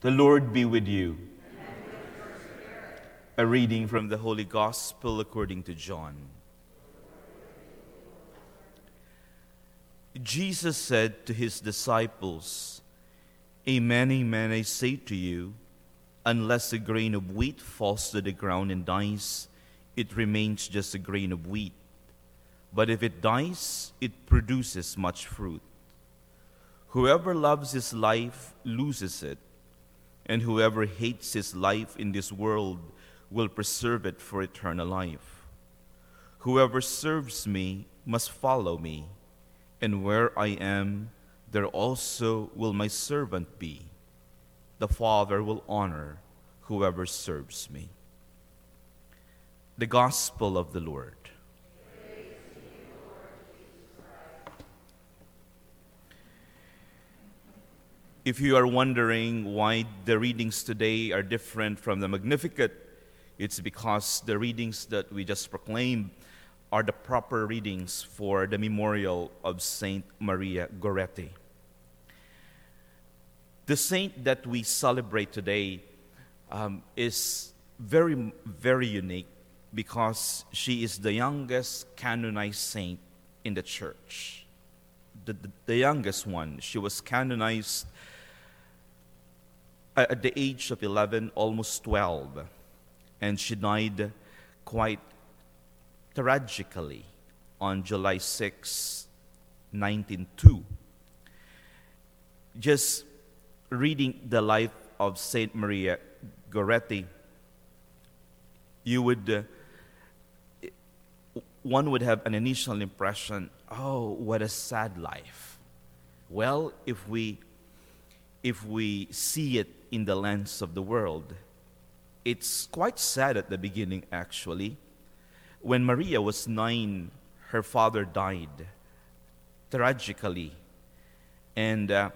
The Lord be with you. A reading from the Holy Gospel according to John. Jesus said to his disciples, Amen, amen, I say to you, unless a grain of wheat falls to the ground and dies, it remains just a grain of wheat. But if it dies, it produces much fruit. Whoever loves his life loses it, and whoever hates his life in this world will preserve it for eternal life. Whoever serves me must follow me, and where I am, there also will my servant be. The Father will honor whoever serves me. The Gospel of the Lord. If you are wondering why the readings today are different from the Magnificat, it's because the readings that we just proclaimed are the proper readings for the memorial of Saint Maria Goretti. The saint that we celebrate today um, is very, very unique because she is the youngest canonized saint in the church. The, the, the youngest one. She was canonized at the age of 11, almost 12, and she died quite tragically on July 6, 1902. Just reading the life of Saint Maria Goretti, you would uh, one would have an initial impression, oh, what a sad life. Well, if we if we see it in the lands of the world. It's quite sad at the beginning, actually. When Maria was nine, her father died tragically, and uh,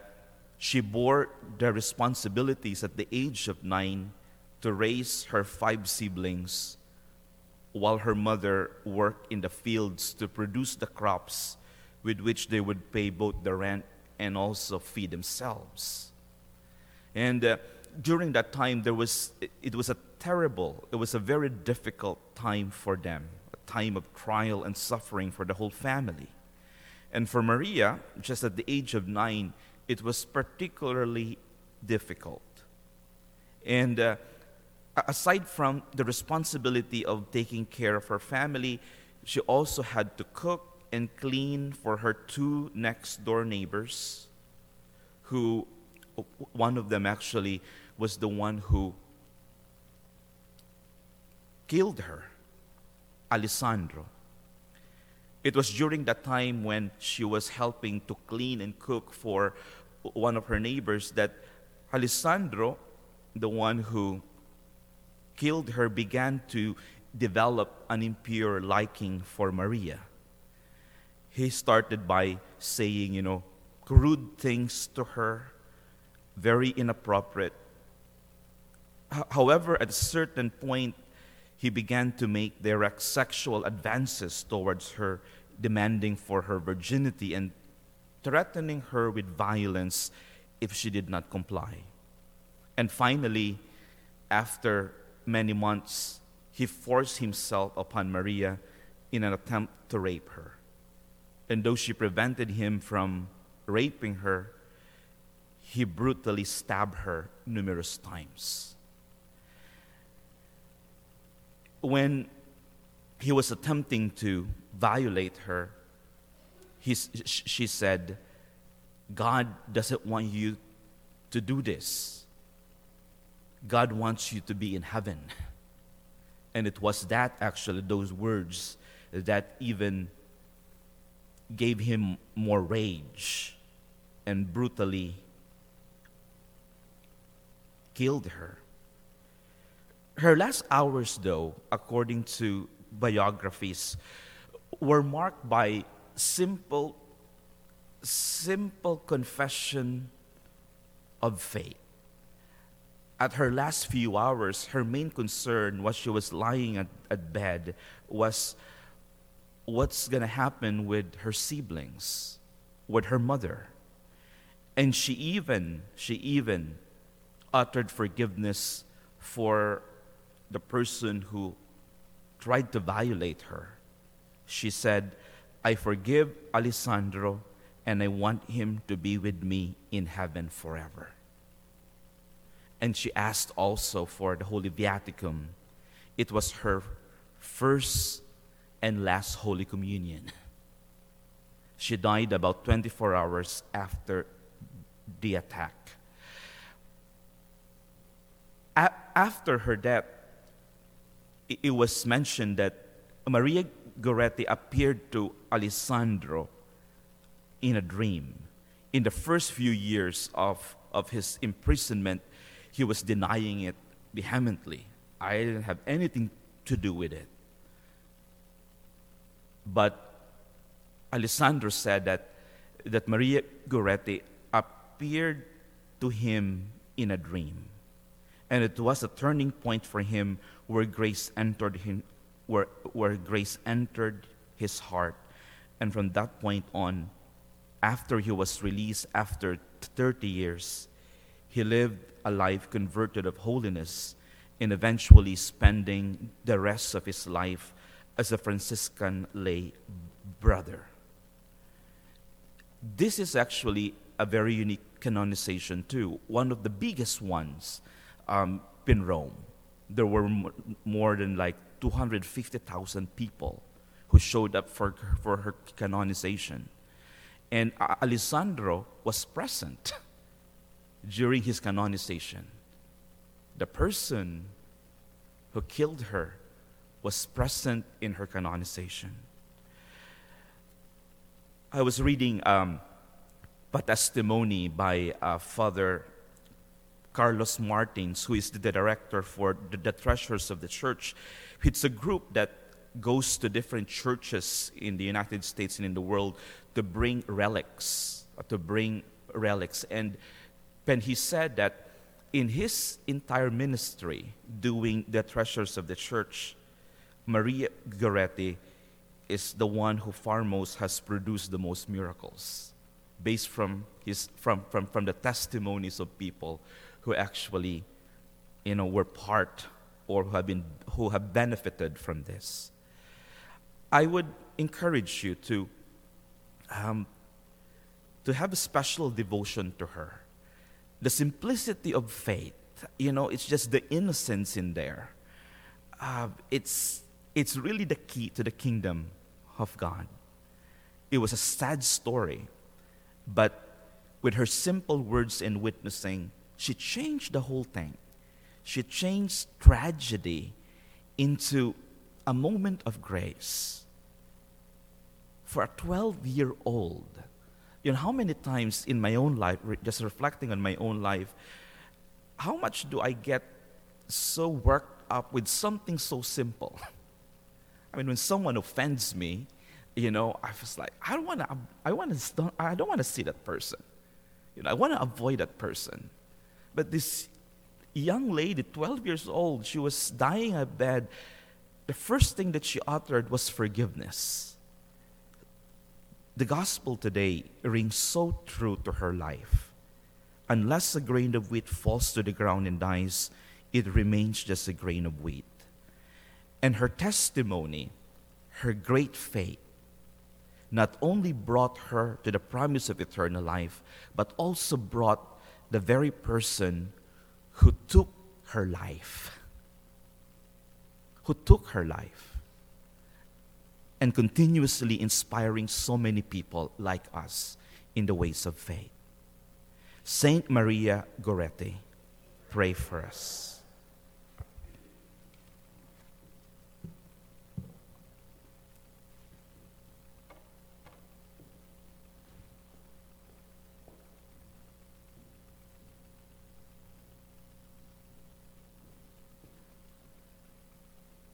she bore the responsibilities at the age of nine to raise her five siblings while her mother worked in the fields to produce the crops with which they would pay both the rent and also feed themselves. And uh, during that time, there was, it was a terrible, it was a very difficult time for them, a time of trial and suffering for the whole family. And for Maria, just at the age of nine, it was particularly difficult. And uh, aside from the responsibility of taking care of her family, she also had to cook and clean for her two next door neighbors who one of them actually was the one who killed her, Alessandro. It was during that time when she was helping to clean and cook for one of her neighbors that Alessandro, the one who killed her, began to develop an impure liking for Maria. He started by saying, you know, crude things to her, very inappropriate. However, at a certain point, he began to make direct sexual advances towards her, demanding for her virginity and threatening her with violence if she did not comply. And finally, after many months, he forced himself upon Maria in an attempt to rape her. And though she prevented him from raping her, he brutally stabbed her numerous times. When he was attempting to violate her, he, she said, God doesn't want you to do this. God wants you to be in heaven. And it was that, actually, those words that even gave him more rage and brutally killed her. Her last hours, though, according to biographies, were marked by simple, simple confession of faith. At her last few hours, her main concern, while she was lying at, at bed, was what's going to happen with her siblings, with her mother. And she even, she even uttered forgiveness for the person who tried to violate her. She said, I forgive Alessandro and I want him to be with me in heaven forever. And she asked also for the Holy Viaticum. It was her first and last Holy Communion. She died about 24 hours after the attack. A- after her death, it, it was mentioned that Maria Goretti appeared to Alessandro in a dream. In the first few years of, of his imprisonment, he was denying it vehemently. I didn't have anything to do with it. But Alessandro said that, that Maria Goretti appeared to him in a dream. And it was a turning point for him where grace entered him, where, where grace entered his heart. And from that point on, after he was released after 30 years, he lived a life converted of holiness and eventually spending the rest of his life as a Franciscan lay brother. This is actually a very unique canonization, too, one of the biggest ones um, in Rome. There were more than like 250,000 people who showed up for, for her canonization. And Alessandro was present during his canonization. The person who killed her was present in her canonization. I was reading um, a testimony by uh, Father Carlos Martins, who is the director for the, the Treasures of the Church. It's a group that goes to different churches in the United States and in the world to bring relics, to bring relics. And when he said that in his entire ministry, doing the treasures of the church, Maria Goretti is the one who far most has produced the most miracles, based from, his, from, from, from the testimonies of people who actually you know, were part or who have, been, who have benefited from this. I would encourage you to, um, to have a special devotion to her. The simplicity of faith, you know, it's just the innocence in there. Uh, it's, it's really the key to the kingdom of God. It was a sad story, but with her simple words and witnessing, she changed the whole thing. She changed tragedy into a moment of grace. For a 12 year old, you know, how many times in my own life, just reflecting on my own life, how much do I get so worked up with something so simple? I mean, when someone offends me, you know, I was like, I don't want to, I want to, I don't want to see that person. You know, I want to avoid that person. But this young lady, 12 years old, she was dying in bed. The first thing that she uttered was forgiveness. The gospel today rings so true to her life. Unless a grain of wheat falls to the ground and dies, it remains just a grain of wheat. And her testimony, her great faith, not only brought her to the promise of eternal life, but also brought the very person who took her life. Who took her life. And continuously inspiring so many people like us in the ways of faith. Saint Maria Goretti, pray for us.